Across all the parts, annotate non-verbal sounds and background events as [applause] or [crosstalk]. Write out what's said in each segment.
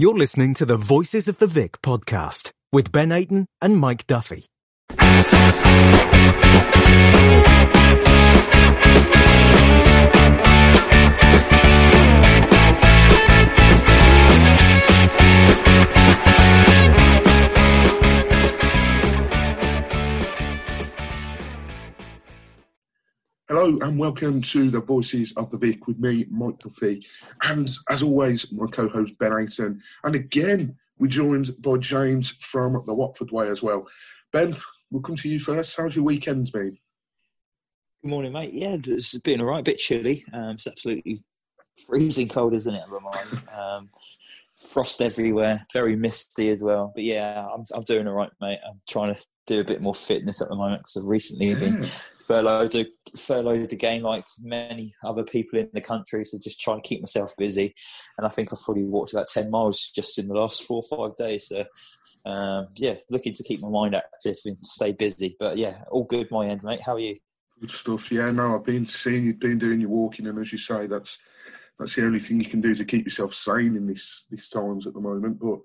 You're listening to the Voices of the Vic podcast with Ben Aiton and Mike Duffy. Hello and welcome to the Voices of the Vic with me, Mike Duffy, and as always, my co-host Ben Aiton. And again, we're joined by James from the Watford Way as well. Ben, we'll come to you first. How's your weekend been? Good morning, mate. Yeah, it's been all right. A bit chilly. Um, it's absolutely freezing cold, isn't it, Remind? [laughs] Um, frost everywhere, very misty as well. But yeah, I'm I'm doing all right, mate. I'm trying to do a bit more fitness at the moment because I've recently yeah. been furloughed furloughed again, like many other people in the country. So just trying to keep myself busy, and I think I've probably walked about ten miles just in the last four or five days. So um, yeah, looking to keep my mind active and stay busy. But yeah, all good my end, mate. How are you? Good stuff. Yeah, no, I've been seeing you've been doing your walking, and as you say, that's that's the only thing you can do to keep yourself sane in this these times at the moment. But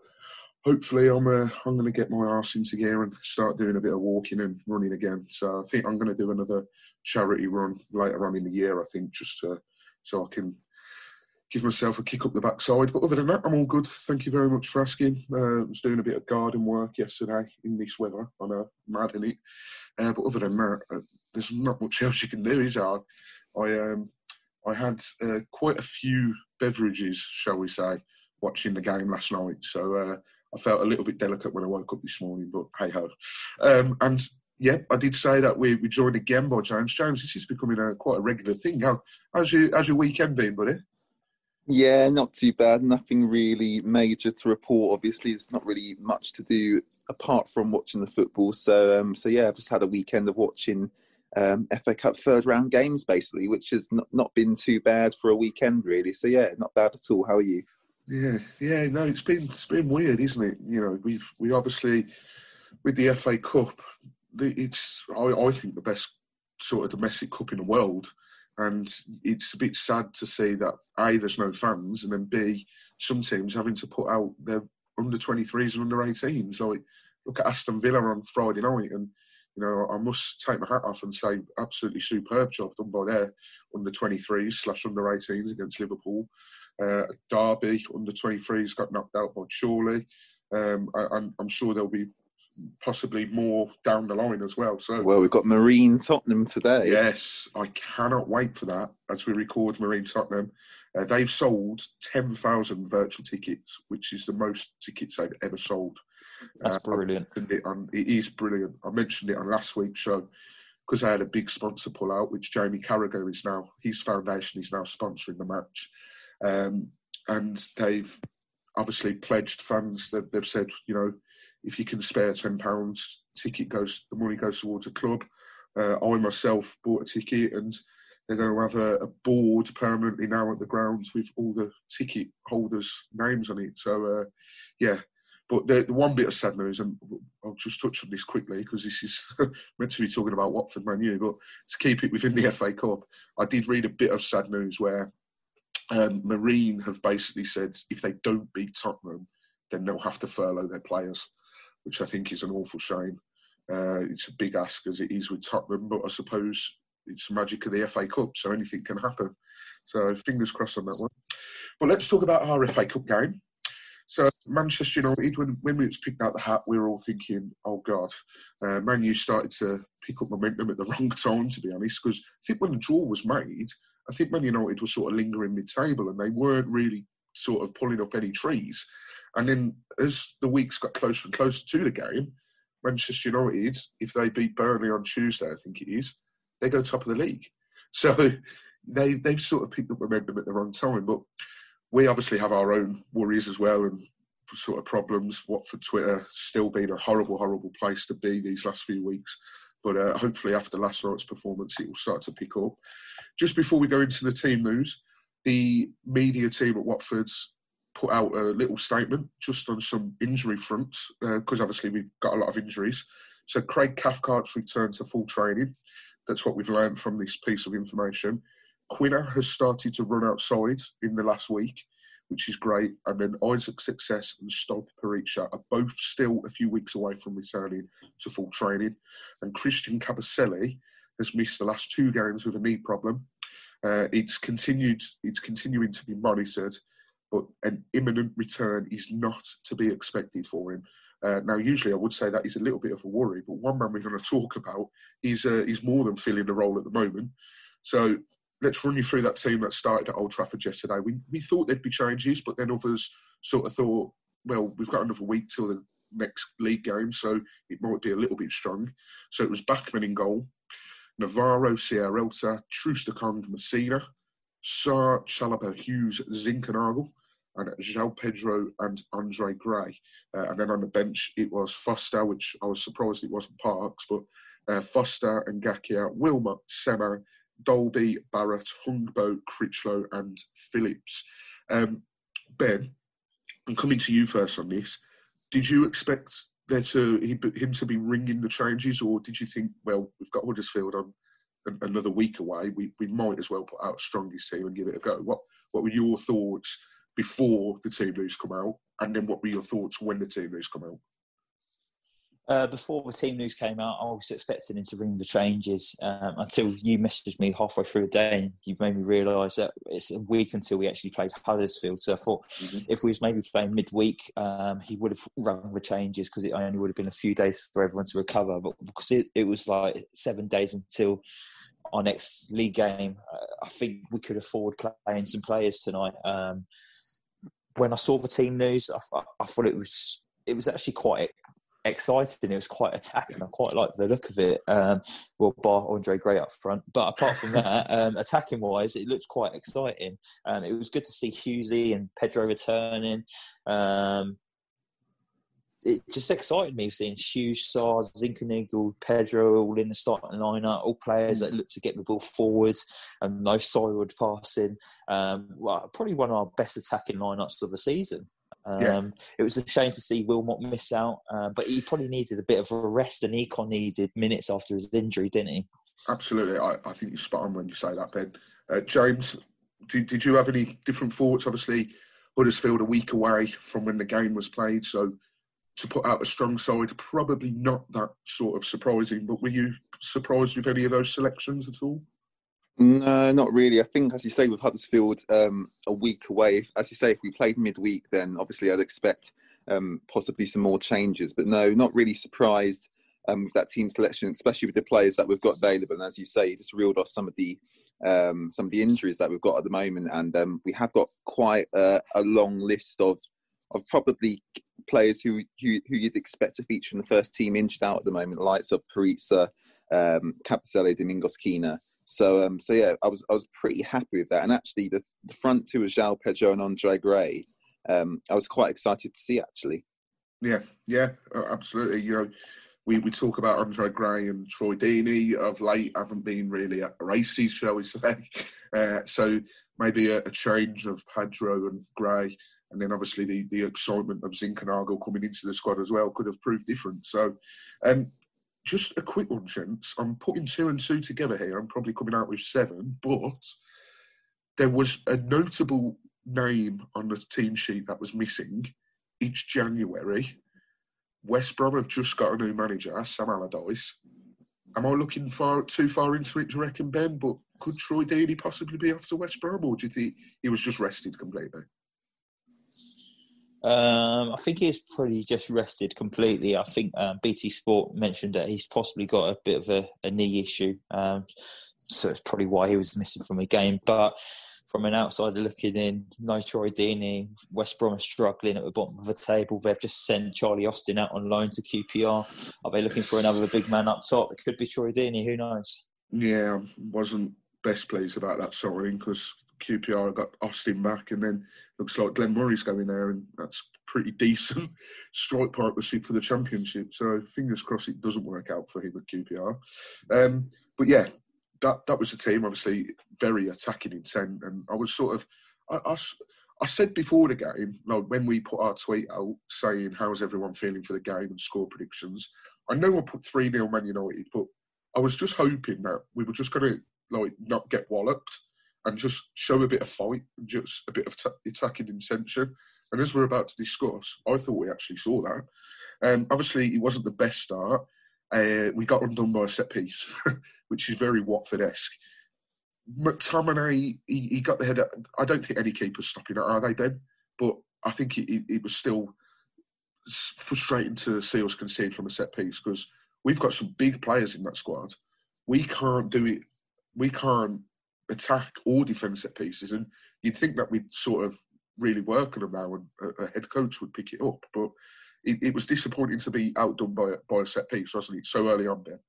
hopefully, I'm uh, I'm going to get my arse into gear and start doing a bit of walking and running again. So I think I'm going to do another charity run later on in the year. I think just to, so I can give myself a kick up the backside. But other than that, I'm all good. Thank you very much for asking. Uh, I was doing a bit of garden work yesterday in this weather. I know, mad in it. Uh, but other than that, uh, there's not much else you can do, is there? I um, I had uh, quite a few beverages, shall we say, watching the game last night. So uh, I felt a little bit delicate when I woke up this morning, but hey ho. Um, and yeah, I did say that we, we joined again by James. James, this is becoming a quite a regular thing. How, how's your how's your weekend been, buddy? Yeah, not too bad. Nothing really major to report. Obviously, there's not really much to do apart from watching the football. So, um, so yeah, I've just had a weekend of watching um, FA Cup third round games, basically, which has not, not been too bad for a weekend, really. So yeah, not bad at all. How are you? Yeah, yeah, no, it's been it's been weird, isn't it? You know, we've we obviously with the FA Cup, it's I, I think the best sort of domestic cup in the world, and it's a bit sad to see that a there's no fans, and then b some teams having to put out their under 23s and under 18s. Like look at Aston Villa on Friday night, and you know, I must take my hat off and say, absolutely superb job done by their under 23s slash under 18s against Liverpool. Uh, Derby under 23s got knocked out by Chorley. Um, I, am sure there'll be possibly more down the line as well. So, well, we've got Marine Tottenham today. Yes, I cannot wait for that as we record Marine Tottenham. Uh, they've sold 10,000 virtual tickets, which is the most tickets they've ever sold. That's uh, brilliant. It, on, it is brilliant. I mentioned it on last week's show because I had a big sponsor pull out, which Jamie Carragher is now, his foundation is now sponsoring the match. Um, and they've obviously pledged funds. They've, they've said, you know, if you can spare £10, ticket goes, the money goes towards a club. Uh, I myself bought a ticket and they're going to have a, a, board permanently now at the grounds with all the ticket holders' names on it. So, uh, yeah. But the, the, one bit of sad news, and I'll just touch on this quickly because this is [laughs] meant to be talking about Watford Man U, but to keep it within the FA Cup, I did read a bit of sad news where um, Marine have basically said if they don't beat Tottenham, then they'll have to furlough their players, which I think is an awful shame. Uh, it's a big ask as it is with Tottenham, but I suppose it's the magic of the FA Cup, so anything can happen. So fingers crossed on that one. But let's talk about our FA Cup game. So Manchester United, when when we picked out the hat, we were all thinking, "Oh God, uh, Man U started to pick up momentum at the [laughs] wrong time." To be honest, because I think when the draw was made, I think Man United was sort of lingering mid-table, and they weren't really sort of pulling up any trees. And then as the weeks got closer and closer to the game, Manchester United, if they beat Burnley on Tuesday, I think it is, they go top of the league. [laughs] So they they've sort of picked up momentum at the wrong time. But we obviously have our own worries as well and sort of problems. Watford Twitter still being a horrible, horrible place to be these last few weeks. But uh, hopefully, after last night's performance, it will start to pick up. Just before we go into the team news, the media team at Watford's put out a little statement just on some injury fronts because uh, obviously we've got a lot of injuries. So Craig Cathcart's returned to full training. That's what we've learned from this piece of information. Quina has started to run outside in the last week, which is great. And then Isaac Success and Stipe Perica are both still a few weeks away from returning to full training. And Christian Kabasele has missed the last two games with a knee problem. Uh, it's continued. It's continuing to be monitored, but an imminent return is not to be expected for him. Uh, now, usually I would say that is a little bit of a worry, but one man we're going to talk about is uh, is more than filling the role at the moment. So let's run you through that team that started at Old Trafford yesterday. We we thought there'd be changes, but then others sort of thought, well, we've got another week till the next league game, so it might be a little bit strong. So it was Bachmann in goal, Navarro, Sierralta, Troost-Ekong, Masina, Sarr, Chalobah, Hughes, Zinckernagel, and João Pedro and Andre Gray. Uh, and then on the bench, it was Foster, which I was surprised it wasn't Parks, but uh, Foster and Ngakia, Wilmot, Sema, Dolby, Barrett, Hungbo, Critchlow, and Phillips. Um, ben, I'm coming to you first on this. Did you expect there to him to be ringing the changes, or did you think, well, we've got Huddersfield on another week away, we, we might as well put out strongest team and give it a go? What what were your thoughts before the team news come out, and then what were your thoughts when the team news come out? Uh, before the team news came out, I was expecting him to ring the changes um, until you messaged me halfway through the day and you made me realise that it's a week until we actually played Huddersfield. So I thought mm-hmm. if we was maybe playing midweek, um, he would have run the changes because it only would have been a few days for everyone to recover. But because it, it was like seven days until our next league game, uh, I think we could afford playing some players tonight. Um, when I saw the team news, I, I thought it was it was actually quite exciting. It was quite attacking. I quite like the look of it. Um, well, bar Andre Gray up front, but apart from that, [laughs] um, attacking wise, it looked quite exciting. Um, it was good to see Hughesy and Pedro returning. Um, it just excited me seeing Hughes, Sars, Zinckernagel, Pedro all in the starting lineup, all players that look to get the ball forwards and no sideward passing. Um, well, probably one of our best attacking lineups of the season. Um, yeah. It was a shame to see Wilmot miss out, uh, but he probably needed a bit of a rest, and Ekong needed minutes after his injury, didn't he? Absolutely, I, I think you're spot on when you say that, Ben. Uh, James, did, did you have any different thoughts? Obviously, Huddersfield a week away from when the game was played, so to put out a strong side, probably not that sort of surprising. But were you surprised with any of those selections at all? No, not really. I think, as you say, with Huddersfield um, a week away, as you say, if we played midweek, then obviously I'd expect um, possibly some more changes. But no, not really surprised um, with that team selection, especially with the players that we've got available. And as you say, you just reeled off some of the um, some of the injuries that we've got at the moment, and um, we have got quite a, a, long list of of probably players who, who, who you'd expect to feature in the first team injured out at the moment, the likes of Perica, um, Domingos Quina. So um, so yeah, I was I was pretty happy with that. And actually, the, the front two of João Pedro and Andre Gray, um, I was quite excited to see actually. Yeah, yeah, absolutely. You know, we, we talk about Andre Gray and Troy Deeney of late haven't been really at races, shall we say? [laughs] Uh, so maybe a, a, change of Pedro and Gray, and then obviously the, the excitement of Zinckernagel coming into the squad as well could have proved different. So, um, just a quick one, gents. I'm putting two and two together here. I'm probably coming out with seven, but there was a notable name on the team sheet that was missing each January. West Brom have just got a new manager, Sam Allardyce. Am I looking far too far into it, you reckon, Ben? But could Troy Deeney possibly be off to West Brom, or do you think he was just rested completely? Um, I think he's probably just rested completely. I think um, BT Sport mentioned that he's possibly got a bit of a, a knee issue, um, so it's probably why he was missing from a game. But from an outsider looking in, no Troy Deeney, West Brom are struggling at the bottom of the table. They've just sent Charlie Austin out on loan to QPR. Are they looking for another big man up top? It could be Troy Deeney. Who knows? Yeah, wasn't best pleased about that signing because QPR got Austin back, and then looks like Glenn Murray's going there, and that's pretty decent [laughs] strike partnership for the championship. So fingers crossed it doesn't work out for him at QPR. Um, but yeah, that that was the team. Obviously, very attacking intent, and I was sort of, I, I, I said before the game, like when we put our tweet out saying how's everyone feeling for the game and score predictions. I know I put three 0 Man United, but I was just hoping that we were just going to like not get walloped and just show a bit of fight, just a bit of t- attacking intention. And as we're about to discuss, I thought we actually saw that. Um, obviously, it wasn't the best start. Uh, we got undone by a set piece, [laughs] which is very Watford-esque. McTominay, he, he got the head. I don't think any keeper's stopping it, are they, Ben? But I think it, it was still frustrating to see us concede from a set piece because we've got some big players in that squad. We can't do it. We can't attack defend set pieces, and you'd think that we'd sort of really work on them now, and a, a head coach would pick it up. But it, it, was disappointing to be outdone by by a set piece, wasn't it? So early on, Ben.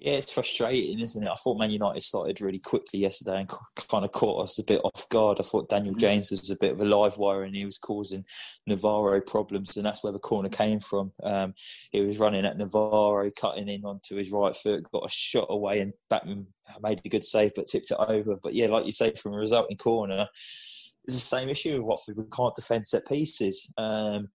Yeah, it's frustrating, isn't it? I thought Man United started really quickly yesterday and kind of caught us a bit off guard. I thought Daniel mm. James was a bit of a live wire and he was causing Navarro problems, and that's where the corner came from. Um, he was running at Navarro, cutting in onto his right foot, got a shot away, and Bachmann made a good save but tipped it over. But yeah, like you say, from a resulting corner, it's the same issue with Watford. We can't defend set pieces. Um,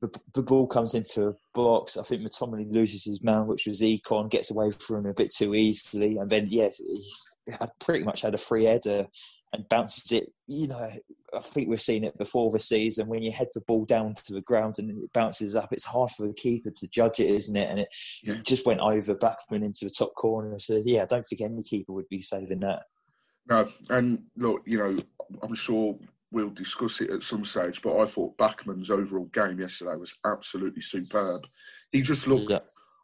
the, the, ball comes into a box. I think McTominay loses his man, which was Ekong, gets away from him a bit too easily, and then yes, he had pretty much had a free header and bounces it. You know, I think we've seen it before this season. When you head the ball down to the ground and it bounces up, it's hard for the keeper to judge it, isn't it? And it, yeah. just went over Bachmann into the top corner. So yeah, I don't think any keeper would be saving that. No, and look, you know, I'm sure we'll discuss it at some stage, but I thought Bachmann's overall game yesterday was absolutely superb. He just looked. Yeah.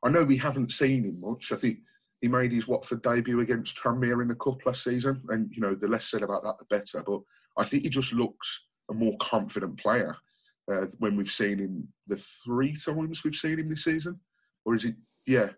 I know we haven't seen him much. I think he made his Watford debut against Tranmere in the cup last season, and you know the less said about that, the better. But I think he just looks a more confident player uh, when we've seen him the three times we've seen him this season, or is it? Yeah,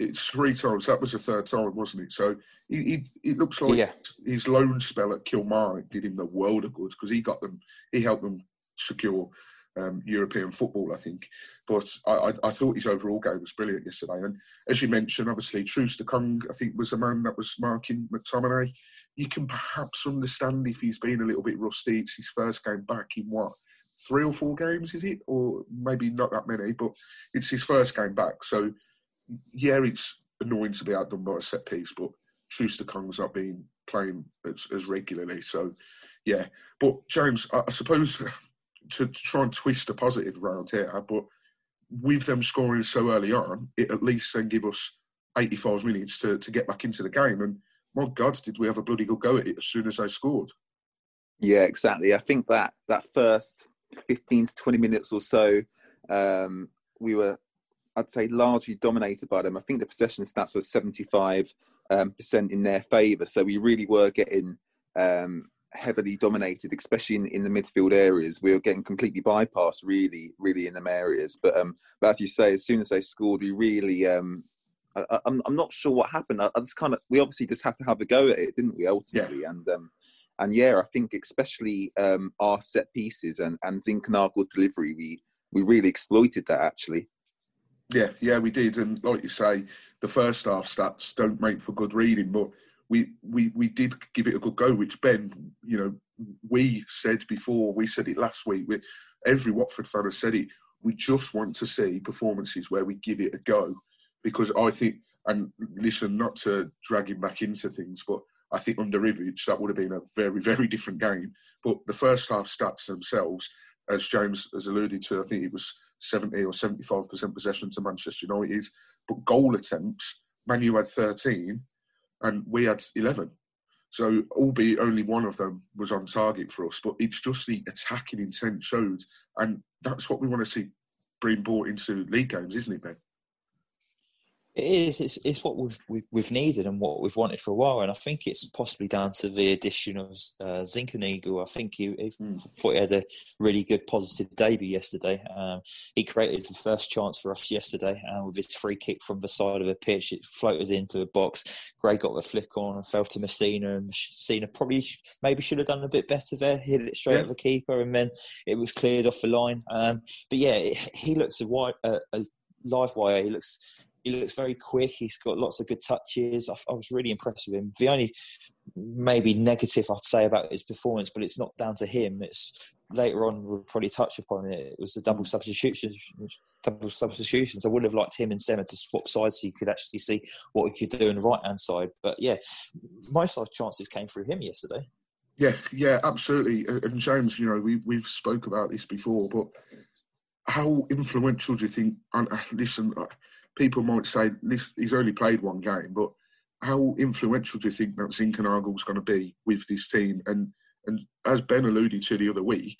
it's three times. That was the third time, wasn't it? So he, he it looks like yeah. his loan spell at Kilmarnock did him the world of good because he got them, he helped them secure um, European football, I think. But I, I, I, thought his overall game was brilliant yesterday. And as you mentioned, obviously, Troost-Ekong, I think, was the man that was marking McTominay. You can perhaps understand if he's been a little bit rusty. It's his first game back in what? Three or four games, is it? Or maybe not that many, but it's his first game back. So yeah, it's annoying to be outdone by a set piece, but Troost-Ekong's not been playing as, as, regularly. So, yeah. But James, I, I suppose to, to, try and twist a positive around here, but with them scoring so early on, it at least then give us 85 minutes to, to get back into the game. And my God, did we have a bloody good go at it as soon as they scored? Yeah, exactly. I think that that first 15 to 20 minutes or so, um, we were I'd say largely dominated by them. I think the possession stats were 75 um, percent in their favour, so we really were getting um, heavily dominated, especially in, in the midfield areas. We were getting completely bypassed, really, really in them areas. But um, but as you say, as soon as they scored, we really. Um, I, am I'm, I'm not sure what happened. I, I, just kind of we obviously just had to have a go at it, didn't we? Ultimately, yeah. and um, and yeah, I think especially um, our set pieces and and Zinckernagel's delivery, we we really exploited that actually. Yeah, yeah, we did, and like you say, the first half stats don't make for good reading, but we we we did give it a good go. Which Ben, you know, we said before, we said it last week. With every Watford fan has said it. We just want to see performances where we give it a go, because I think, and listen, not to drag him back into things, but I think under Ivic that would have been a very very different game. But the first half stats themselves, as James has alluded to, I think it was 70 or 75% possession to Manchester United. But goal attempts, Manu had 13 and we had 11. So, albeit only one of them was on target for us, but it's just the attacking intent showed, and that's what we want to see being brought into league games, isn't it, Ben? It is. It's, it's what we've, we've, we've needed and what we've wanted for a while, and I think it's possibly down to the addition of uh, Zinckernagel. I think he, he mm. thought he had a really good positive debut yesterday. Um, he created the first chance for us yesterday uh, with his free kick from the side of the pitch. It floated into the box. Gray got the flick on and fell to Masina, and Masina probably maybe should have done a bit better there. Hit it straight yeah. at the keeper, and then it was cleared off the line. Um, but yeah, he looks a, wide, a live wire. He looks he looks very quick. He's got lots of good touches. I, I, was really impressed with him. The only maybe negative I'd say about his performance, but it's not down to him. It's later on we'll probably touch upon it. It was the double mm. substitutions. Double substitutions. I would have liked him and Sema to swap sides so you could actually see what he could do on the right hand side. But yeah, most of our chances came through him yesterday. Yeah, yeah, absolutely. And James, you know, we we've spoke about this before, but how influential do you think? And uh, listen uh, people might say he's only played one game, but how influential do you think that Zinckernagel's going to be with this team? And and as Ben alluded to the other week,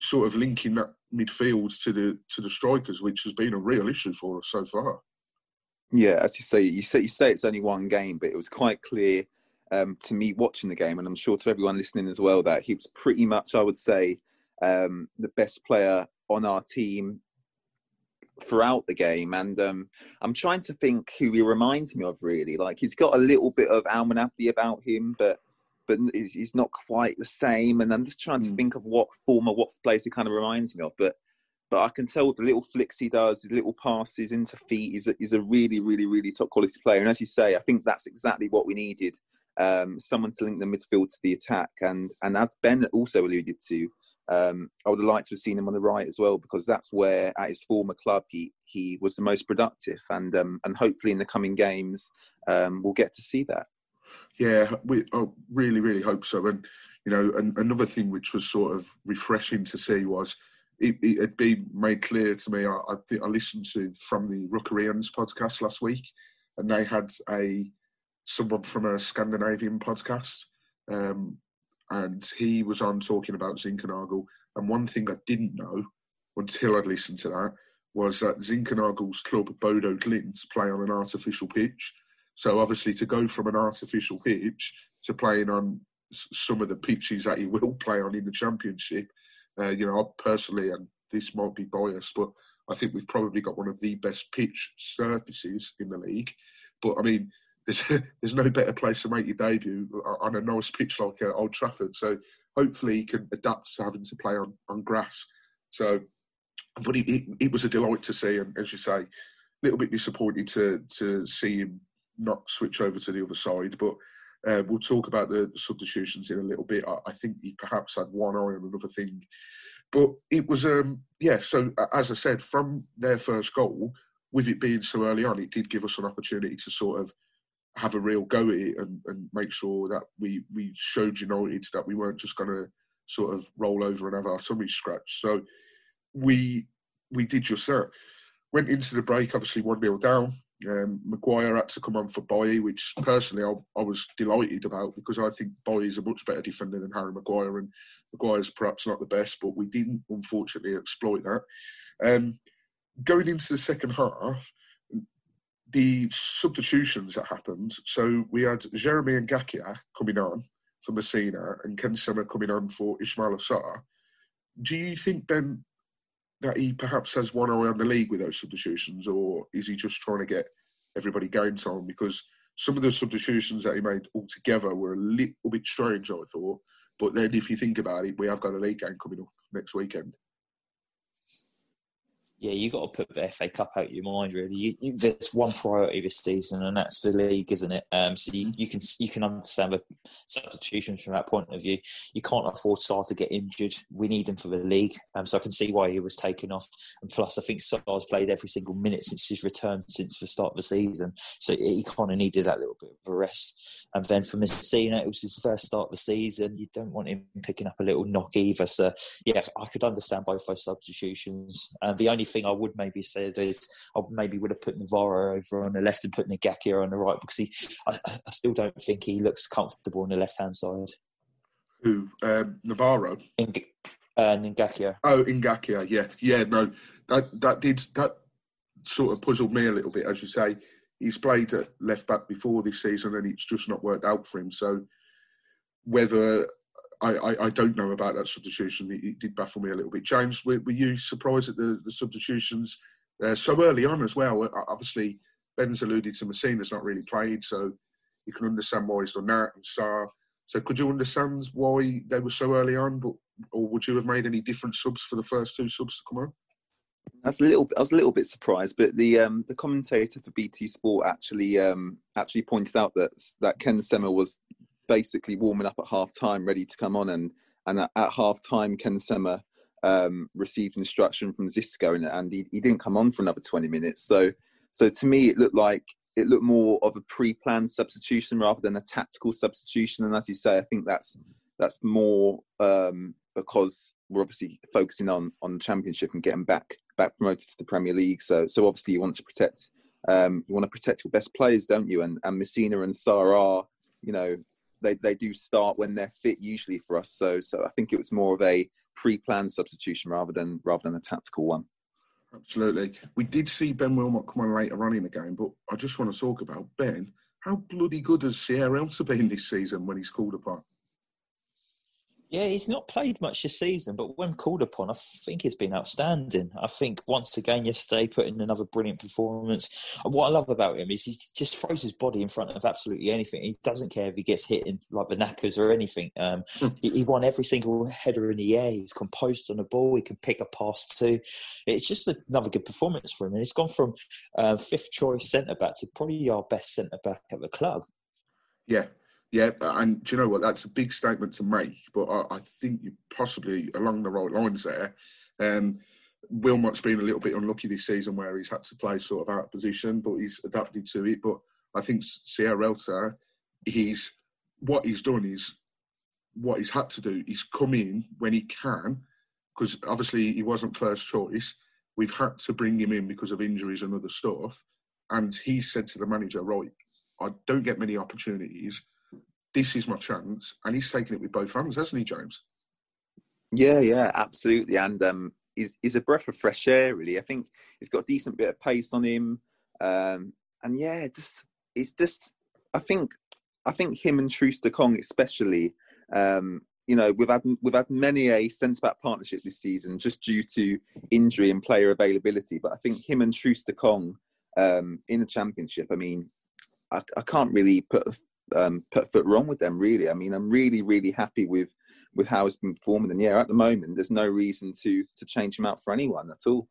sort of linking that midfield to the to the strikers, which has been a real issue for us so far. Yeah, as you say, you say you say it's only one game, but it was quite clear um, to me watching the game, and I'm sure to everyone listening as well that he was pretty much, I would say, um, the best player on our team throughout the game. And um, I'm trying to think who he reminds me of. Really, like he's got a little bit of Almen Abdi about him, but but he's not quite the same. And I'm just trying to hmm. think of what former what place he kind of reminds me of. But but I can tell the little flicks he does, the little passes into feet. He's a, he's a really, really, really top quality player. And as you say, I think that's exactly what we needed. Um, someone to link the midfield to the attack. And and as Ben also alluded to, um, I would have liked to have seen him on the right as well because that's where at his former club he he was the most productive, and um, and hopefully in the coming games um, we'll get to see that. Yeah, we oh, really really hope so. And you know, and another thing which was sort of refreshing to see was it, it had been made clear to me. I, I, I listened to from the Rookery End podcast last week, and they had a someone from a Scandinavian podcast. Um, and he was on talking about Zinckernagel. And one thing I didn't know until I'd listened to that was that Zinckernagel's club, Bodo Glimt, play on an artificial pitch. So obviously, to go from an artificial pitch to playing on some of the pitches that he will play on in the championship, uh, you know, I personally, and this might be biased, but I think we've probably got one of the best pitch surfaces in the league. But I mean, there's [laughs] there's no better place to make your debut on a nice pitch like uh, Old Trafford. So hopefully he can adapt to having to play on, on grass. So, but it, it, it was a delight to see, and as you say, a little bit disappointed to to see him not switch over to the other side. But uh, we'll talk about the substitutions in a little bit. I, I, think he perhaps had one eye on another thing, but it was um yeah. So as I said, from their first goal, with it being so early on, it did give us an opportunity to sort of have a real go at it and, and make sure that we we showed United that we weren't just going to sort of roll over and have our tummies scratched. So we we did just that. Went into the break, obviously one 0 down. Um, Maguire had to come on for Bailly, which personally I, I, was delighted about because I think Bailly is a much better defender than Harry Maguire, and Maguire's perhaps not the best, but we didn't unfortunately exploit that. Um, going into the second half, the substitutions that happened. So we had Jeremy Ngakia coming on for Masina and Ken Sema coming on for Ismaila Sarr. Do you think, Ben, that he perhaps has won around the league with those substitutions, or is he just trying to get everybody game time? Because some of the substitutions that he made altogether were a little bit strange, I thought. But then, if you think about it, we have got a league game coming up next weekend yeah, you got to put the FA Cup out of your mind. Really, you, you, there's one priority this season, and that's the league, isn't it? Um, so you, you, can you can understand the substitutions from that point of view. You can't afford Sarr to get injured. We need him for the league, um, so I can see why he was taken off. And plus, I think Sarr's played every single minute since his return since the start of the season, so he kind of needed that little bit of a rest. And then for Masina, it was his first start of the season. You don't want him picking up a little knock either. So yeah, I could understand both those substitutions. The only thing I would maybe say is I maybe would have put Navarro over on the left and put Ngakia on the right because he, I, I still don't think he looks comfortable on the left hand side. Who um, Navarro? In, uh, Ngakia. Oh, Ngakia. Yeah, yeah. No, that that did that sort of puzzled me a little bit, as you say. He's played at left back before this season, and it's just not worked out for him. So whether I, I, I, don't know about that substitution. It, it, did baffle me a little bit. James, were, were you surprised at the, the substitutions uh, so early on as well? Obviously, Ben's alluded to Masina's not really played, so you can understand why he's done that. And Sarr. So could you understand why they were so early on? But or would you have made any different subs for the first two subs to come on? I was a little, I was a little bit surprised, but the um, the commentator for BT Sport actually um, actually pointed out that that Ken Sema was basically warming up at half time, ready to come on. And and at, at half time, Ken Sema um, received instruction from Xisco, and, and he, he didn't come on for another 20 minutes. So so to me, it looked like it looked more of a pre-planned substitution rather than a tactical substitution. And as you say, I think that's that's more um, because we're obviously focusing on on the championship and getting back back promoted to the Premier League. So so obviously you want to protect um, you want to protect your best players, don't you? And and Masina and Sarr are you know they, they do start when they're fit usually for us. So so I think it was more of a pre-planned substitution rather than rather than a tactical one. Absolutely. We did see Ben Wilmot come on later on in the game, but I just want to talk about Ben. How bloody good has Sierralta been this season when he's called upon? Yeah, he's not played much this season, but when called upon, I think he's been outstanding. I think once again yesterday, put in another brilliant performance. And what I love about him is he just throws his body in front of absolutely anything. He doesn't care if he gets hit in like the knackers or anything. Um, hmm. he, he, won every single header in the air. He's composed on the ball. He can pick a pass too. It's just another good performance for him. And he's gone from uh, fifth choice centre back to probably our best centre back at the club. Yeah, yeah, and do you know what? That's a big statement to make, but I, I think you possibly along the right lines there. Um, Wilmot's been a little bit unlucky this season where he's had to play sort of out of position, but he's adapted to it. But I think Sierralta, he's what he's done is what he's had to do. He's come in when he can, because obviously he wasn't first choice. We've had to bring him in because of injuries and other stuff. And he said to the manager, right, I don't get many opportunities this is my chance, and he's taken it with both hands, hasn't he, James? Yeah, yeah, absolutely, and um, he's, a breath of fresh air. Really, I think he's got a decent bit of pace on him, um, and yeah, just it's just I think I think him and Troost-Ekong especially. Um, you know, we've had we've had many a centre back partnership this season just due to injury and player availability. But I think him and Troost-Ekong um, in the championship. I mean, I, I, can't really put um, put foot wrong with them. Really, I mean, I'm really, really happy with with how he's been performing. And yeah, at the moment, there's no reason to to change him out for anyone at all.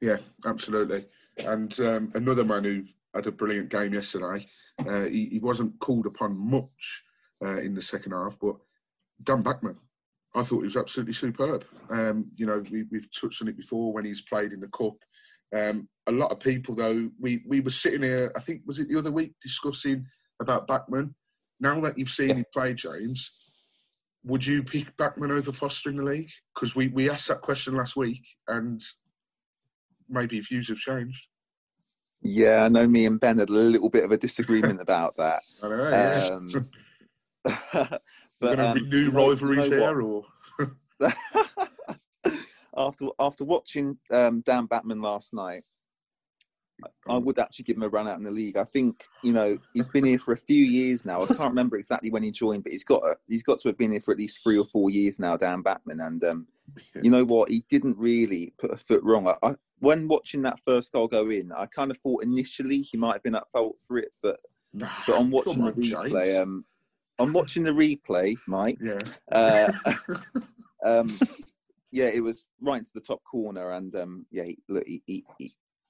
Yeah, absolutely. And um, another man who had a brilliant game yesterday. Uh, he, he, wasn't called upon much uh, in the second half, but Dan Bachmann, I thought he was absolutely superb. Um, you know, we, have touched on it before when he's played in the cup. Um, a lot of people, though, we we were sitting here. I think was it the other week discussing about Bachmann. Now that you've seen him play, James, would you pick Bachmann over Foster in the league? Because we, we asked that question last week, and maybe views have changed. Yeah, I know me and Ben had a little bit of a disagreement [laughs] about that. I know, yeah. Um, [laughs] [laughs] but um, renew rivalries you know there, or after after watching um, Dan Bachmann last night, I would actually give him a run out in the league. I think you know he's been here for a few years now. I can't remember exactly when he joined, but he's got a, he's got to have been here for at least three or four years now. Dan Bachmann. and um, you know what? He didn't really put a foot wrong. I, I, when watching that first goal go in, I kind of thought initially he might have been at fault for it, but nah, but on watching on, the replay, um, on watching the replay, Mike, yeah, uh, [laughs] um, yeah, it was right into the top corner, and um, yeah, he, look, he, he,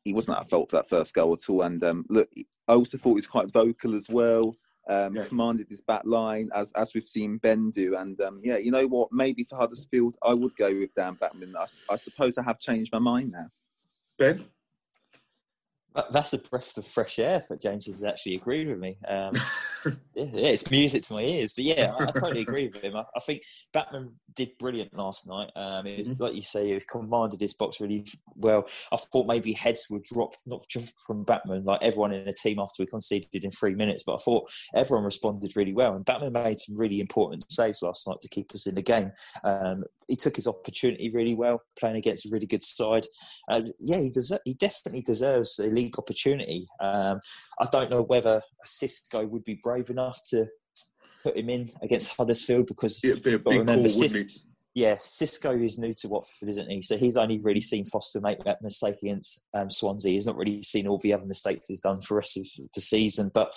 he wasn't at fault for that first goal at all. And um, look, I also thought he was quite vocal as well. Um, yeah. Commanded his back line as as we've seen Ben do. And um, yeah, you know what? Maybe for Huddersfield, I would go with Dan Bachmann. I, I suppose I have changed my mind now. Ben. That's a breath of fresh air for James has actually agreed with me. Um, [laughs] [laughs] yeah, it's music to my ears. But yeah, I, I totally [laughs] agree with him. I, I, think Bachmann did brilliant last night. Um, it was, mm-hmm. like you say, he commanded his box really well. I thought maybe heads would drop, not just from Bachmann, like everyone in the team after we conceded in three minutes. But I thought everyone responded really well, and Bachmann made some really important saves last night to keep us in the game. Um, he took his opportunity really well, playing against a really good side. Uh, yeah, he deser- he definitely deserves a league opportunity. Um, I don't know whether Xisco would be brave enough to put him in against Huddersfield because it'd be a big remember, call, wouldn't it? Yeah, Xisco is new to Watford, isn't he? So he's only really seen Foster make that mistake against um, Swansea. He's not really seen all the other mistakes he's done for the rest of the season. But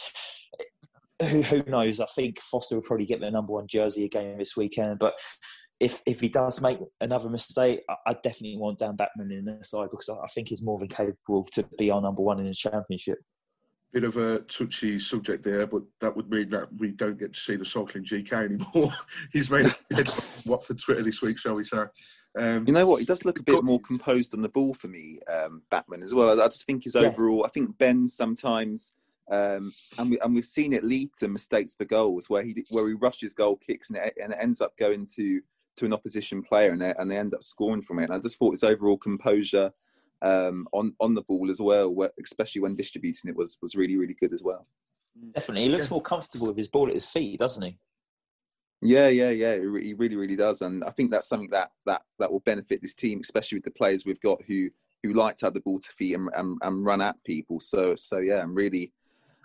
who, who knows? I think Foster will probably get the number one jersey again this weekend. But if if he does make another mistake, I, I definitely want Dan Bachmann in the side because I, I think he's more than capable to be our number one in the championship bit of a touchy subject there, but that would mean that we don't get to see the cycling GK anymore. [laughs] He's made it what for Twitter this week, shall we say? Um, you know what? He does look a bit more composed on the ball for me, um, Bachmann as well. I, I just think his yeah. overall. I think Ben sometimes, um, and we and we've seen it lead to mistakes for goals where he where he rushes goal kicks and it, and it ends up going to to an opposition player and they, and they end up scoring from it. And I just thought his overall composure um, on on the ball as well, where, especially when distributing it, was was really really good as well. Definitely, he looks more comfortable with his ball at his feet, doesn't he? Yeah, yeah, yeah. He really, really does, and I think that's something that that that will benefit this team, especially with the players we've got who who like to have the ball to feet and, and, and run at people. So, so yeah, I'm really,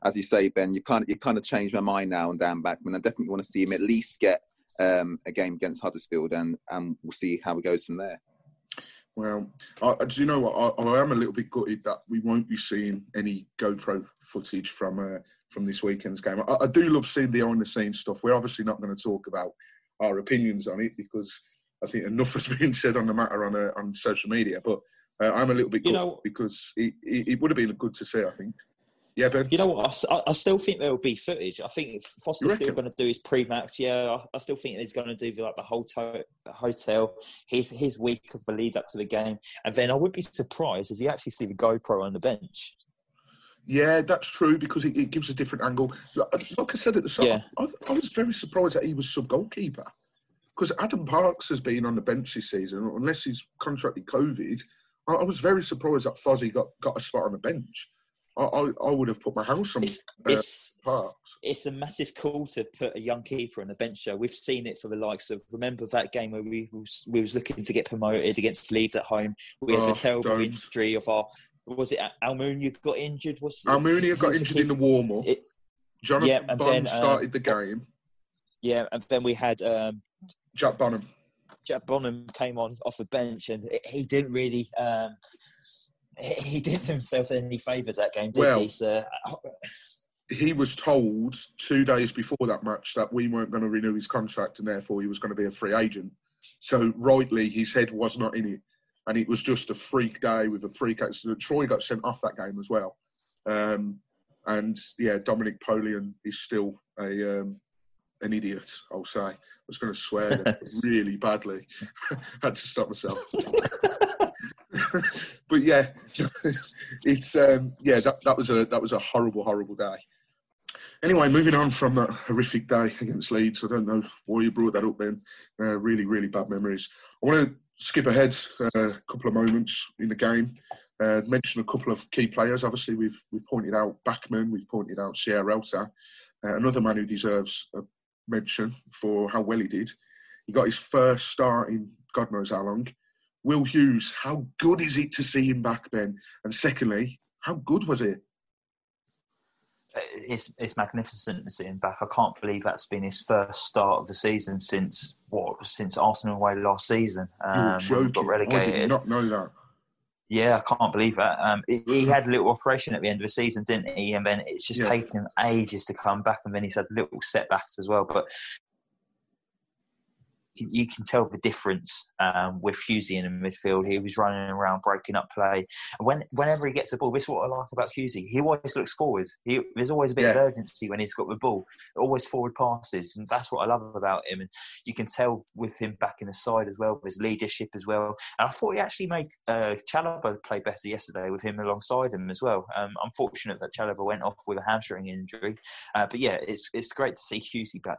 as you say, Ben, you kind of you kind of changed my mind now on Dan Bachmann. I definitely want to see him at least get um, a game against Huddersfield, and and we'll see how it goes from there. Well, I, do you know what? I, I, am a little bit gutted that we won't be seeing any GoPro footage from uh, from this weekend's game. I, I, do love seeing the behind the scenes stuff. We're obviously not going to talk about our opinions on it because I think enough [laughs] has been said on the matter on uh, on social media. But uh, I'm a little bit you know, because it, it, it, would have been good to see. I think yeah, Ben. You know what? I, I still think there will be footage. I think Foster's still going to do his pre-match. Yeah, I, I still think he's going to do like the hotel, hotel, his his week of the lead up to the game, and then I would be surprised if you actually see the GoPro on the bench. Yeah, that's true because it, it gives a different angle. Like uh, I said at the start, yeah. I, I was very surprised that he was sub goalkeeper because Adam Parks has been on the bench this season, unless he's contracted COVID. I, I was very surprised that Fozzie got, got a spot on the bench. I, I, I would have put my house on it's, uh, it's, Parks. It's a massive call to put a young keeper on the bench. Show. We've seen it for the likes of. Remember that game where we was, we was looking to get promoted against Leeds at home. We had oh, the terrible don't. injury of our. Was it Almunia got injured? Was Almunia got injured in the warm up? Jonathan yeah, and then, started um, the game. Yeah, and then we had um, Jack Bonham. Jack Bonham came on off the bench, and he didn't really. Um, [laughs] he did himself any favours that game, did well, he, sir? He was told two days before that match that we weren't going to renew his contract and therefore he was going to be a free agent. So, rightly, his head was not in it. And it was just a freak day with a freak accident. Troy got sent off that game as well. Um, and yeah, Dominic Poleon is still a um, an idiot, I'll say. I was going to swear [laughs] really badly. [laughs] Had to stop myself. [laughs] but yeah, [laughs] it's um, yeah that, that was a that was a horrible horrible day. Anyway, moving on from that horrific day against Leeds, I don't know why you brought that up. Ben. uh, really really bad memories. I want to skip ahead uh, a couple of moments in the game. Uh, mention a couple of key players. Obviously, we've we've pointed out Bachmann, we've pointed out Sierralta, uh, another man who deserves a mention for how well he did. He got his first start in God knows how long. Will Hughes, how good is it to see him back, Ben? And secondly, how good was it? It's, it's magnificent to see him back. I can't believe that's been his first start of the season since what since Arsenal away last season. Um, You're joking. Got relegated. I did not know that. Yeah, I can't believe that. Um, he had a little operation at the end of the season, didn't he? And then it's just yeah. taken him ages to come back, and then he's had little setbacks as well. But you can tell the difference um, with Hughesy in the midfield. He was running around, breaking up play. And when, whenever he gets the ball, this is what I like about Hughesy. He always looks forward. He, there's always a bit yeah. of urgency when he's got the ball. Always forward passes, and that's what I love about him. And you can tell with him back in the side as well, his leadership as well. And I thought he actually made uh, Chalobah play better yesterday with him alongside him as well. Um, unfortunate that Chalobah went off with a hamstring injury, uh, but yeah, it's it's great to see Hughesy back.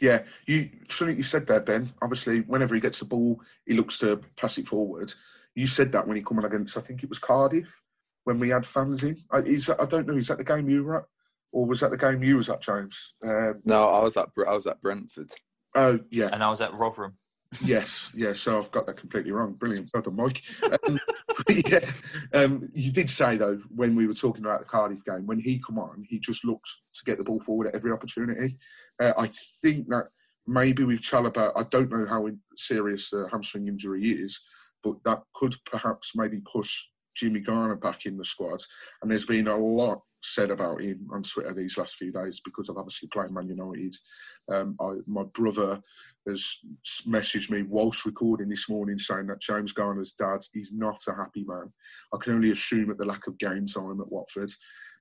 Yeah, you something you said there, Ben. Obviously, whenever he gets the ball, he looks to pass it forward. You said that when he come on against, I think it was Cardiff, when we had fans in. I, is I don't know. Is that the game you were at, or was that the game you was at, James? Um, no, I was at I was at Brentford. Oh yeah, and I was at Rotherham. yes, yeah. So I've got that completely wrong. Brilliant, well done, Mike. [laughs] Um, [laughs] yeah, um, you did say though when we were talking about the Cardiff game, when he come on, he just looks to get the ball forward at every opportunity. Uh, I think that maybe with Chalobah, I don't know how serious the hamstring injury is, but that could perhaps maybe push Jimmy Garner back in the squad. And there's been a lot said about him on Twitter these last few days because of obviously playing Man United. Um, I, my brother has messaged me whilst recording this morning saying that James Garner's dad is not a happy man. I can only assume at the lack of game time at Watford.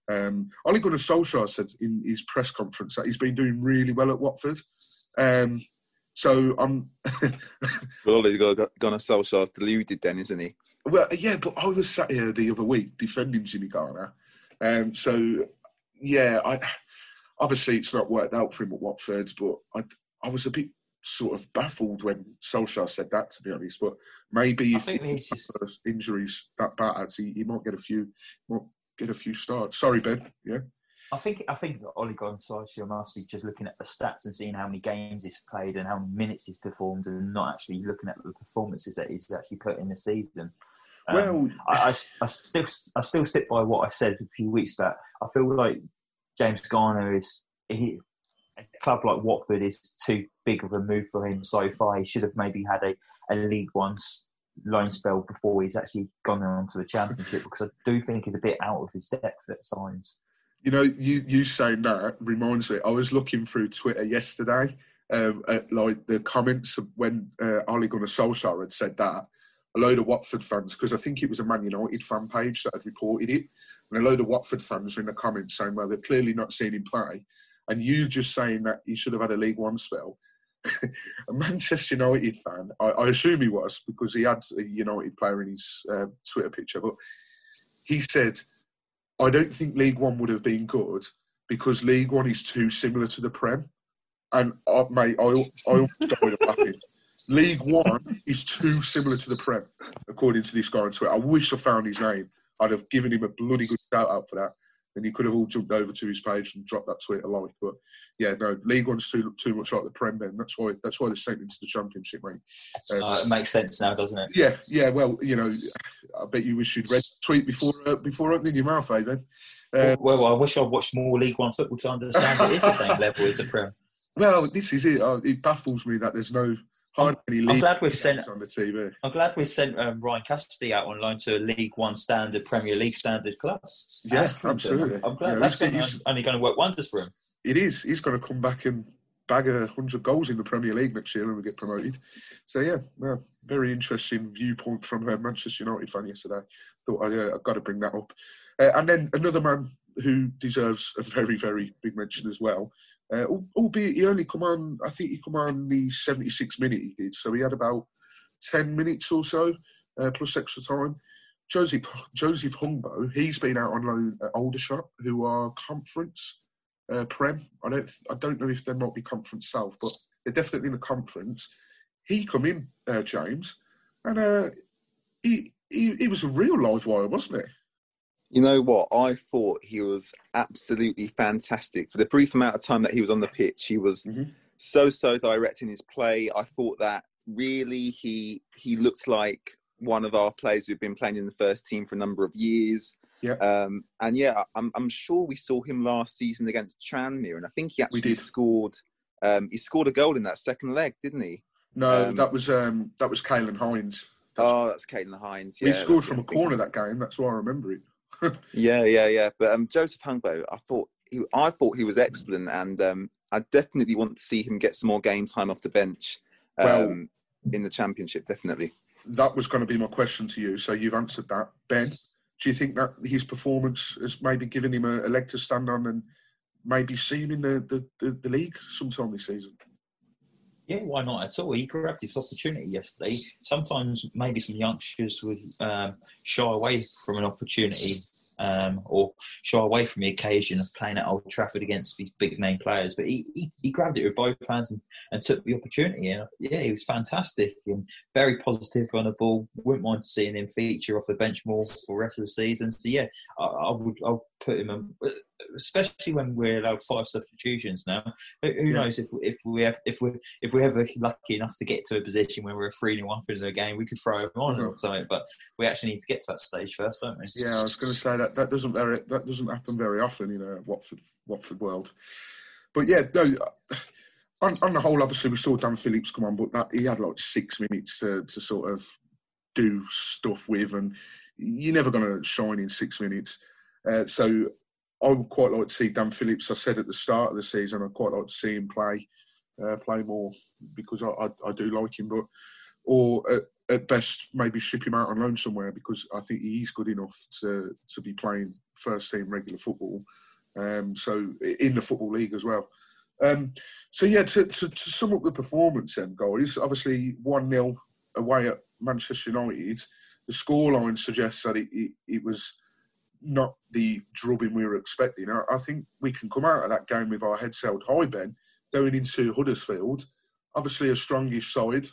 Um, Ole Gunnar Solskjaer said in his press conference that he's been doing really well at Watford. Um, so I'm. [laughs] well, Ole Gunnar Solskjaer's deluded then, isn't he? Well, yeah, but I was sat here the other week defending Jimmy Garner um, so, yeah, I obviously it's not worked out for him at Watford, but I, I was a bit sort of baffled when Solskjaer said that, to be honest. But maybe if just... injuries that bad, he, he might get a few, might get a few starts. Sorry, Ben. Yeah. I think I think Ole Gunnar Solskjaer must be just looking at the stats and seeing how many games he's played and how many minutes he's performed, and not actually looking at the performances that he's actually put in the season. Um, well, I, I, I, still I still stick by what I said a few weeks back. I feel like James Garner is he, a club like Watford is too big of a move for him so far. He should have maybe had a, a League One loan spell before he's actually gone on to the Championship because I do think he's a bit out of his depth at times. You know, you you saying that reminds me. I was looking through Twitter yesterday um, at like the comments when uh, Ole Gunnar Solskjaer had said that, a load of Watford fans, because I think it was a Man United fan page that had reported it, and a load of Watford fans were in the comments saying, well, they've clearly not seen him play. And you just saying that he should have had a League One spell. A [laughs] Manchester United fan, I, I, assume he was because he had a United player in his uh, Twitter picture, but he said, I don't think League One would have been good because League One is too similar to the Prem. And uh, mate, I, I almost died laughing. League One is too similar to the Prem, according to this guy on Twitter. I wish I found his name. I'd have given him a bloody good shout out for that. And he could have all jumped over to his page and dropped that tweet a like. But yeah, no, League One's too too much like the Prem. Then that's why that's why they're sent into the Championship, mate. Um, uh, it makes sense now, doesn't it? Yeah, yeah. Well, you know, I bet you wish you'd read tweet before uh, before opening your mouth, eh, then. Um, well, well, I wish I'd watched more League One football to understand it is the same [laughs] level as the Prem. Well, this is it. Uh, it baffles me that there's no I'm, I'm glad we've sent on the TV. I'm glad we sent um, Ryan Cassidy out on loan to a League One standard, Premier League standard club. Yeah, absolutely. I'm glad yeah, that's going to, only going to work wonders for him. It is. He's going to come back and bag a hundred goals in the Premier League next year when we get promoted. So yeah, very interesting viewpoint from a Manchester United fan yesterday. Thought I, uh, I've got to bring that up. Uh, and then another man who deserves a very, very big mention as well uh, albeit he only come on, I think he come on the 76 minute he did, so he had about 10 minutes or so uh, plus extra time. Joseph Joseph Hungbo, he's been out on loan at Aldershot, who are conference uh, prem. I don't I don't know if they might be conference south, but they're definitely in the conference. He come in, uh, James, and uh, he, he he was a real live wire, wasn't he? You know what? I thought he was absolutely fantastic. For the brief amount of time that he was on the pitch, he was mm-hmm. so so direct in his play. I thought that really he he looked like one of our players who've been playing in the first team for a number of years. Yeah. Um, and yeah, I'm I'm sure we saw him last season against Tranmere, and I think he actually scored. Um, he scored a goal in that second leg, didn't he? No, um, that was um, that was Kaylen Hinds. That's, oh, that's Kaylen Hinds. Yeah, we scored from a corner that game. That's why I remember it. Yeah, yeah, yeah. But um, Joseph Hungbo, I thought he, I thought he was excellent, and um, I definitely want to see him get some more game time off the bench. well, um, in the championship, definitely. That was going to be my question to you. So you've answered that, Ben. Do you think that his performance has maybe given him a, a leg to stand on and maybe see him in the, the, the, the league sometime this season? Yeah, why not at all? He grabbed his opportunity yesterday. Sometimes maybe some youngsters would um, shy away from an opportunity um, or shy away from the occasion of playing at Old Trafford against these big name players. But he, he, he grabbed it with both hands and, and, took the opportunity. And yeah, he was fantastic and very positive on the ball. Wouldn't mind seeing him feature off the bench more for the rest of the season. So yeah, I, I would I'll put him, in, especially when we're allowed five substitutions now. Who, who yeah. knows if if we have if we if we're ever lucky enough to get to a position where we're three and one for the game, we could throw him on or something. But we actually need to get to that stage first, don't we? Yeah, I was going to say that that that doesn't very that doesn't happen very often, in a Watford Watford world. But yeah, no. On, on the whole, obviously, we saw Dan Phillips come on, but that, he had like six minutes to, to sort of do stuff with, and you're never going to shine in six minutes. Uh, so I would quite like to see Dan Phillips. I said at the start of the season, I'd quite like to see him play uh, play more because I, I, I, do like him, but or at, at best maybe ship him out on loan somewhere because I think he's good enough to to be playing first team regular football. Um, so in the football league as well. Um, so yeah, to, to, to, sum up the performance, then guys, obviously one 0 away at Manchester United. The scoreline suggests that it, it, it, was not the drubbing we were expecting. I, I, think we can come out of that game with our heads held high, Ben, going into Huddersfield. Obviously, a strongish side.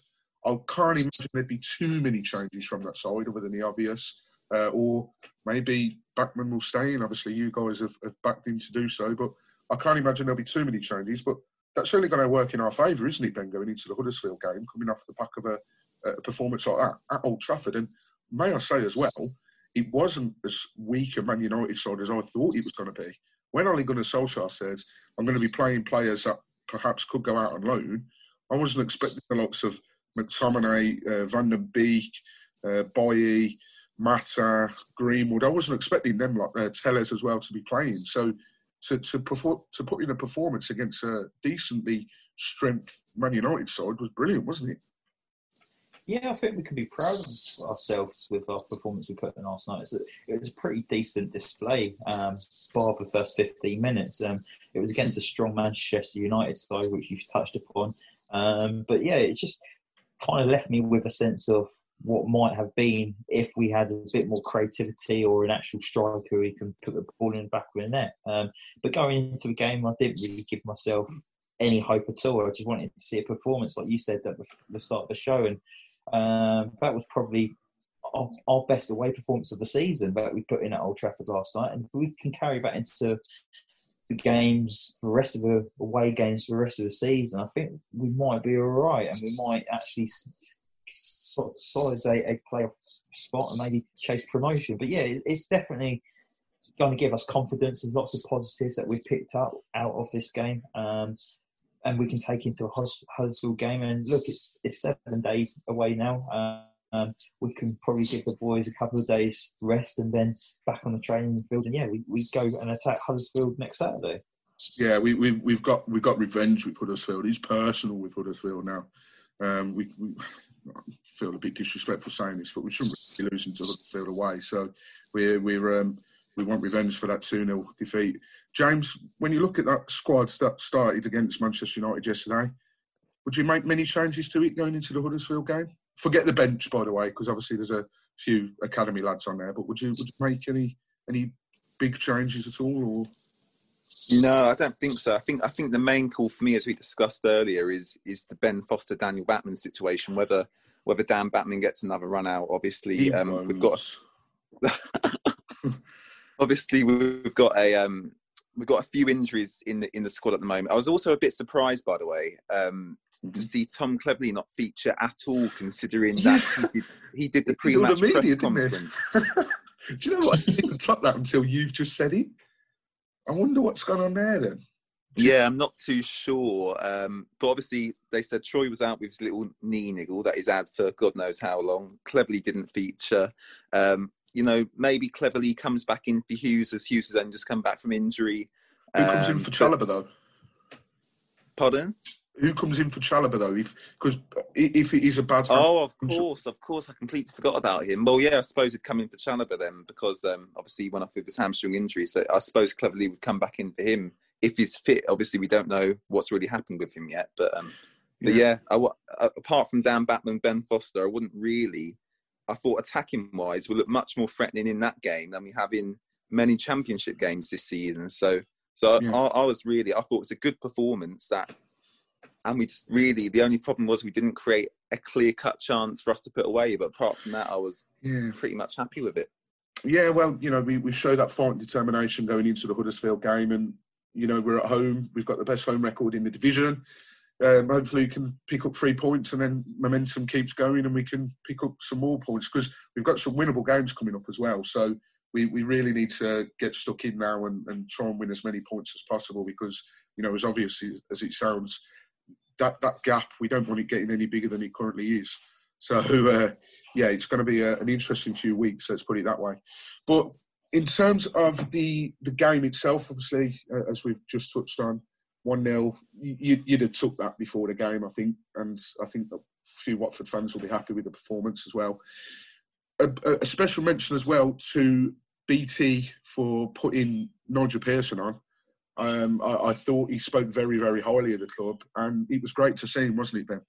I can't imagine there'd be too many changes from that side other than the obvious. Uh, or maybe Bachmann will stay in. Obviously, you guys have, have, backed him to do so, but I can't imagine there'll be too many changes. But that's certainly going to work in our favour, isn't it, Ben, going into the Huddersfield game, coming off the back of a, a performance like that at Old Trafford? And may I say as well, it wasn't as weak a Man United side as I thought it was going to be. When Ole Gunnar Solskjaer said, I'm going to be playing players that perhaps could go out on loan, I wasn't expecting the likes of McTominay, uh, Van den Beek, uh, Bailly, Mata, Greenwood. I wasn't expecting them like uh, Telles as well to be playing. So to to, perform, to put in a performance against a decently strength Man United side was brilliant, wasn't it? Yeah, I think we can be proud of ourselves with our performance we put in last night. It was a pretty decent display, um, bar the first 15 minutes. Um, it was against a strong Manchester United side, which you've touched upon. Um, but yeah, it just kind of left me with a sense of what might have been if we had a bit more creativity or an actual striker who can put the ball in the back of the net. Um, but going into the game, I didn't really give myself any hope at all. I just wanted to see a performance, like you said at the start of the show, and um, that was probably our, our, best away performance of the season that we put in at Old Trafford last night, and we can carry that into the games, the rest of the away games, for the rest of the season. I think we might be all right, and we might actually sort of solidate a playoff spot and maybe chase promotion. But yeah, it's definitely going to give us confidence. There's lots of positives that we've picked up out of this game. Um, and we can take into a Huddersfield game. And look, it's it's seven days away now. Um, we can probably give the boys a couple of days rest and then back on the training field. And yeah, we, we go and attack Huddersfield next Saturday. Yeah, we, we we've got we've got revenge with Huddersfield. It's personal with Huddersfield now. Um, we, we [laughs] feel a bit disrespectful saying this, but we shouldn't be losing to Huddersfield away. So we're we're um, we want revenge for that 2 0 defeat. James, when you look at that squad that started against Manchester United yesterday, would you make many changes to it going into the Huddersfield game? Forget the bench, by the way, because obviously there's a few academy lads on there. But would you would you make any any big changes at all? Or no, I don't think so. I think I think the main call for me, as we discussed earlier, is is the Ben Foster Daniel Bachmann situation. Whether whether Dan Bachmann gets another run out, obviously um, we've got. [laughs] obviously we've got a um, we've got a few injuries in the in the squad at the moment. I was also a bit surprised, by the way, um, to mm-hmm. see Tom Cleverley not feature at all, considering that he did, he did the pre-match media, press conference. [laughs] Do you know what? I didn't clock that until you've just said it. I wonder what's going on there then. Yeah, I'm not too sure. Um, but obviously, they said Troy was out with his little knee niggle that he's had for God knows how long. Cleverley didn't feature. Um, you know, maybe Cleverley comes back in for Hughes as Hughes has then just come back from injury. Who um, comes in um, for Chalobah though? Pardon? Who comes in for Chalobah though? If because if it is a bad. Oh, of course, of course, I completely forgot about him. Well, yeah, I suppose he'd come in for Chalobah then because um, obviously he went off with his hamstring injury. So I suppose Cleverley would come back in for him if he's fit. Obviously, we don't know what's really happened with him yet, but um, but yeah, I, apart from Dan Bachmann, Ben Foster, I wouldn't really. I thought attacking wise, we look much more threatening in that game than we have in many championship games this season. So, so yeah. I, I, was really, I thought it was a good performance that, and we just really, the only problem was we didn't create a clear cut chance for us to put away. But apart from that, I was yeah. pretty much happy with it. Yeah, well, you know, we, we show that fight and determination going into the Huddersfield game, and you know, we're at home. We've got the best home record in the division um, hopefully we can pick up three points and then momentum keeps going and we can pick up some more points because we've got some winnable games coming up as well. So we, we really need to get stuck in now and, and try and win as many points as possible because, you know, as obvious as it sounds, that, that gap, we don't want it getting any bigger than it currently is. So, [laughs] uh, yeah, it's going to be a, an interesting few weeks, let's put it that way. But in terms of the, the game itself, obviously, uh, as we've just touched on, one 0 you, would have took that before the game, I think, and I think a few Watford fans will be happy with the performance as well. A, a special mention as well to BT for putting Nigel Pearson on. Um, I, I, thought he spoke very, very highly of the club, and it was great to see him, wasn't it, Ben?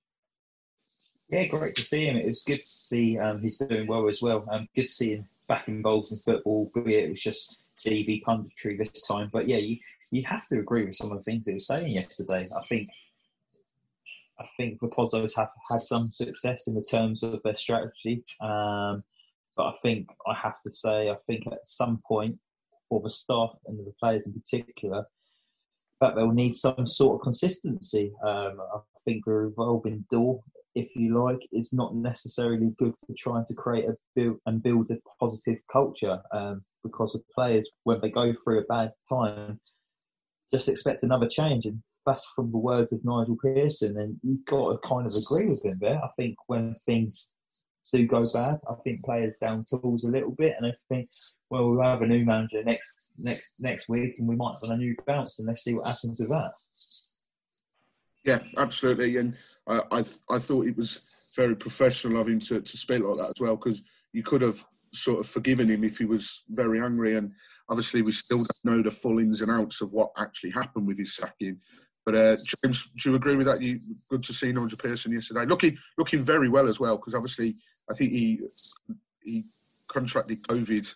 Yeah, great to see him. It was good to see um, he's doing well as well. Um, good to see him back involved in football, it was just TV punditry this time. But yeah, you, you have to agree with some of the things he was saying yesterday. I think I think the Pozzos have had some success in the terms of their strategy. Um, but I think I have to say, I think at some point, for the staff and the players in particular, that they'll need some sort of consistency. Um, I think a revolving door, if you like, is not necessarily good for trying to create a build and build a positive culture. Um, because the players, when they go through a bad time, just expect another change. And that's from the words of Nigel Pearson. And you've got to kind of agree with him there. I think when things do go bad, I think players down tools a little bit. And I think, well, we'll have a new manager next next next week and we might have a new bounce and let's see what happens with that. Yeah, absolutely. And I, I, I thought it was very professional of him to, to speak like that as well because you could have sort of forgiven him if he was very angry. And obviously, we still don't know the full ins and outs of what actually happened with his sacking. But uh, James, do you agree with that? You good to see Nigel Pearson yesterday, looking looking very well as well. Because obviously, I think he he contracted COVID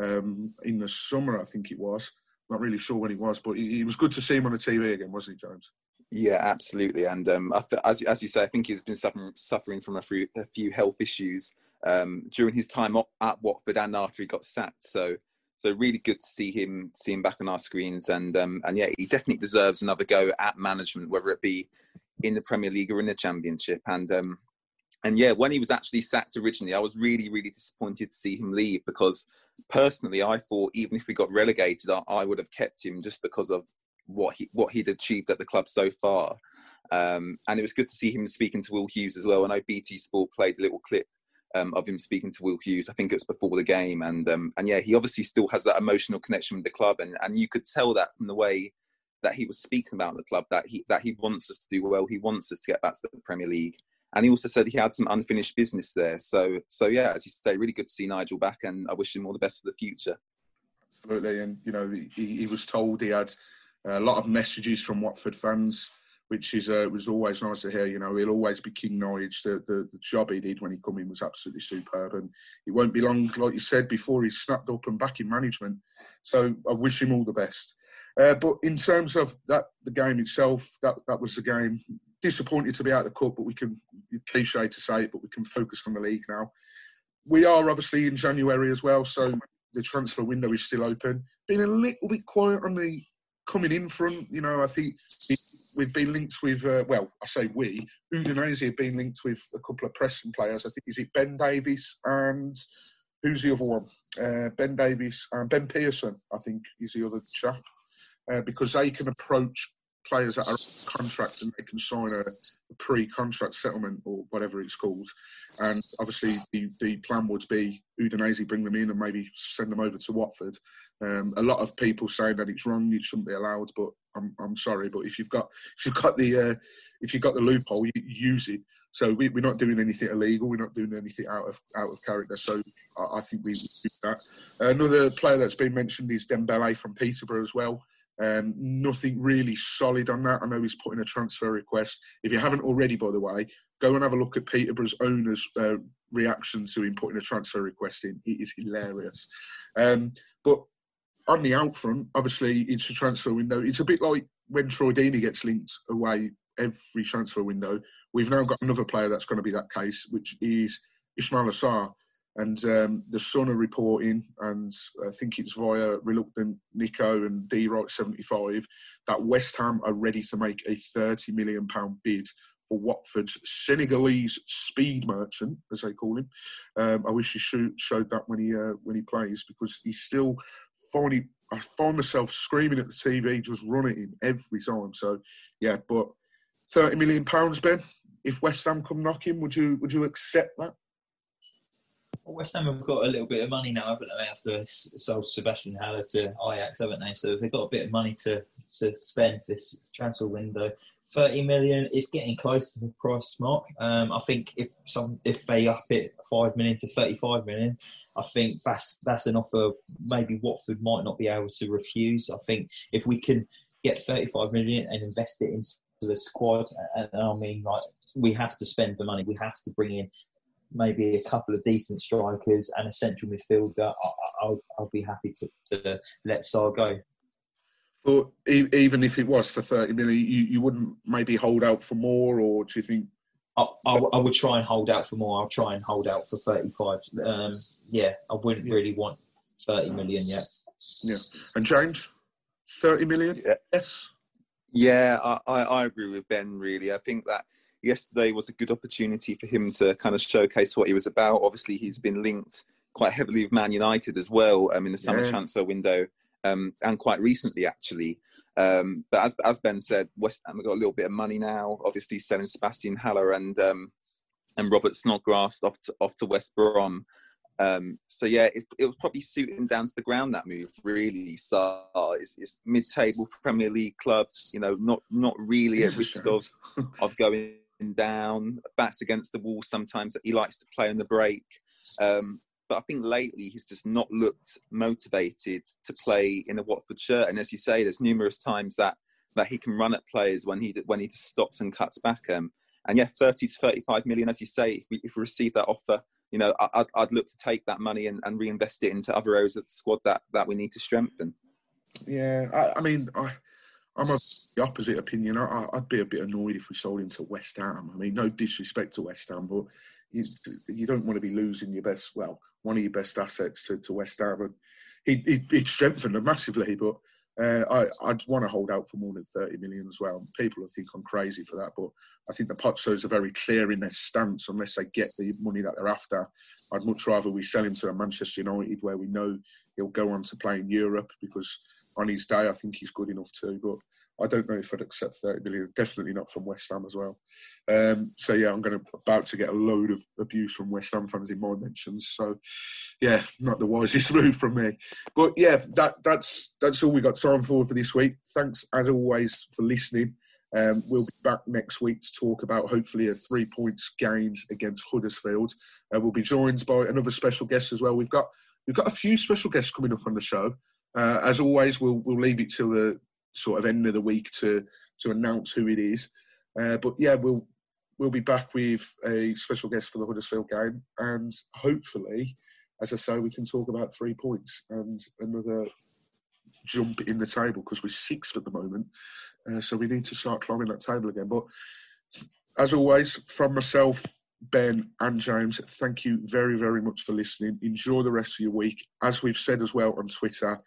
um, in the summer. I think it was. Not really sure when he was, but he was good to see him on the TV again, wasn't he, James? Yeah, absolutely. And um, as as you say, I think he's been suffering suffering from a few, a few health issues um, during his time at Watford and after he got sacked. So so really good to see him see him back on our screens. And um, and yeah he definitely deserves another go at management whether it be in the Premier League or in the Championship. And um, and yeah when he was actually sacked originally I was really really disappointed to see him leave because personally I thought even if we got relegated I, I would have kept him just because of what he what he'd achieved at the club so far. Um, and it was good to see him speaking to Will Hughes as well. I know BT Sport played a little clip um, of him speaking to Will Hughes. I think it was before the game, and um, and yeah, he obviously still has that emotional connection with the club, and and you could tell that from the way that he was speaking about the club that he that he wants us to do well. He wants us to get back to the Premier League, and he also said he had some unfinished business there. So so yeah, as you say, really good to see Nigel back, and I wish him all the best for the future. Absolutely, and you know he, he was told he had a lot of messages from Watford fans which is uh, was always nice to hear. You know, he'll always be King Norwich. The, the, the job he did when he come in was absolutely superb, and it won't be long, like you said before, he's snapped up and back in management. So I wish him all the best. Uh, but in terms of that, the game itself, that that was the game. Disappointed to be out of the cup, but we can cliche to say it, but we can focus on the league now. We are obviously in January as well, so the transfer window is still open. Been a little bit quiet on the coming in front. You know, I think we've been linked with, uh, well, I say we, Udinese have been linked with a couple of Preston players. I think, is it Ben Davies and who's the other one? Uh, ben Davies and Ben Pearson, I think, is the other chap. Uh, because they can approach players that are on contract and they can sign a, a pre-contract settlement or whatever it's called. And obviously, the, the plan would be Udinese bring them in and maybe send them over to Watford. Um, a lot of people say that it's wrong; it shouldn't be allowed. But I'm, I'm sorry, but if you've got if you've got the uh, if you've got the loophole, you, use it. So we, are not doing anything illegal. We're not doing anything out of out of character. So I, I think we would do that. Another player that's been mentioned is Dembele from Peterborough as well. Um, nothing really solid on that. I know he's put in a transfer request. If you haven't already, by the way, go and have a look at Peterborough's owner's uh, reaction to him putting a transfer request in. It is hilarious. Um, but on the out front, obviously, it's a transfer window. It's a bit like when Troy Deeney gets linked away every transfer window. We've now got another player that's going to be that case, which is Ismaila Sarr. And um, the Sun are reporting, and I think it's via Reluctant Nico and D Right 75, that West Ham are ready to make a £30 million bid for Watford's Senegalese speed merchant, as they call him. Um, I wish he showed that when he uh, when he plays because he's still finding. I find myself screaming at the TV, just running him every time. So, yeah, but thirty million pounds, Ben. If West Ham come knocking, would you would you accept that? West Ham have got a little bit of money now, haven't they? After sold Sebastian Haller to Ajax, haven't they? So they've got a bit of money to, to spend this transfer window. 30 million is getting close to the price mark. Um, I think if some if they up it 5 million to 35 million, I think that's that's an offer maybe Watford might not be able to refuse. I think if we can get 35 million and invest it into the squad, and I mean like we have to spend the money, we have to bring in maybe a couple of decent strikers and a central midfielder, I, will I'll be happy to, to let Sarr go. But even if it was for 30 million, you, you wouldn't maybe hold out for more, or do you think? I, I, I would try and hold out for more. I'll try and hold out for 35. Um, yeah, I wouldn't yeah. really want 30 million yet. Yeah. And James, 30 million? Yeah. Yes. Yeah, I, I agree with Ben, really. I think that yesterday was a good opportunity for him to kind of showcase what he was about. Obviously, he's been linked quite heavily with Man United as well um, in the summer yeah. transfer window um, and quite recently, actually. Um, but as, as Ben said, West Ham have got a little bit of money now. Obviously, selling Sebastian Haller and um, and Robert Snodgrass off to, off to West Brom. Um, so yeah, it, it, was probably suiting down to the ground that move. Really, so it's, it's mid-table Premier League club. You know, not not really at risk of of going down, bats against the wall sometimes. That he likes to play on the break. Um, but I think lately he's just not looked motivated to play in a Watford shirt. And as you say, there's numerous times that that he can run at players when he when he just stops and cuts back them. And yeah, 30 to 35 million, as you say, if we, if we receive that offer, you know, I'd, I'd look to take that money and, and reinvest it into other areas of the squad that, that we need to strengthen. Yeah, I, I mean, I, I'm of the opposite opinion. I, would be a bit annoyed if we sold him to West Ham. I mean, no disrespect to West Ham, but you, you don't want to be losing your best, well, one of your best assets to, to West Ham. And he, he, he'd strengthened them massively, but uh, I, would want to hold out for more than 30 million as well. People will think I'm crazy for that, but I think the Pozzos are very clear in their stance. Unless they get the money that they're after, I'd much rather we sell him to a Manchester United where we know he'll go on to play in Europe because on his day, I think he's good enough too. But I don't know if I'd accept 30 million. Definitely not from West Ham as well. Um, so yeah, I'm going to about to get a load of abuse from West Ham fans in my mentions. So yeah, not the wisest [laughs] move from me. But yeah, that that's that's all we got time for for this week. Thanks as always for listening. Um, we'll be back next week to talk about hopefully a three points gains against Huddersfield. Uh, we'll be joined by another special guest as well. We've got we've got a few special guests coming up on the show. Uh, as always, we'll we'll leave it till the sort of end of the week to to announce who it is. Uh, but yeah, we'll we'll be back with a special guest for the Huddersfield game, and hopefully, as I say, we can talk about three points and another jump in the table because we're sixth at the moment. Uh, so we need to start climbing that table again. But as always, from myself, Ben and James, thank you very, very much for listening. Enjoy the rest of your week. As we've said as well on Twitter,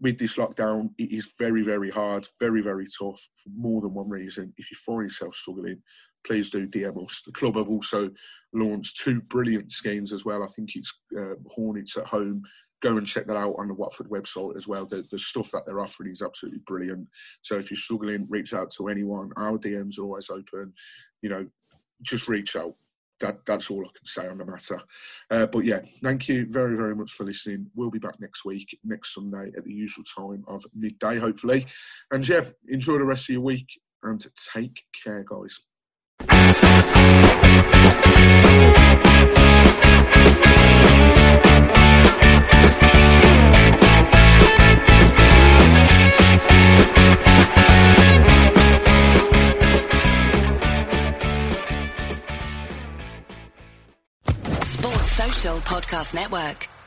with this lockdown, it is very, very hard, very, very tough for more than one reason. If you find yourself struggling, please do DM us. The club have also launched two brilliant schemes as well. I think it's uh, Hornets at home. Go and check that out on the Watford website as well. The, the stuff that they're offering is absolutely brilliant. So if you're struggling, reach out to anyone. Our DMs are always open. You know, just reach out. That, that's all I can say on the matter. Uh, but yeah, thank you very, very much for listening. We'll be back next week, next Sunday at the usual time of midday, hopefully. And yeah, enjoy the rest of your week and take care, guys. Podcast Network.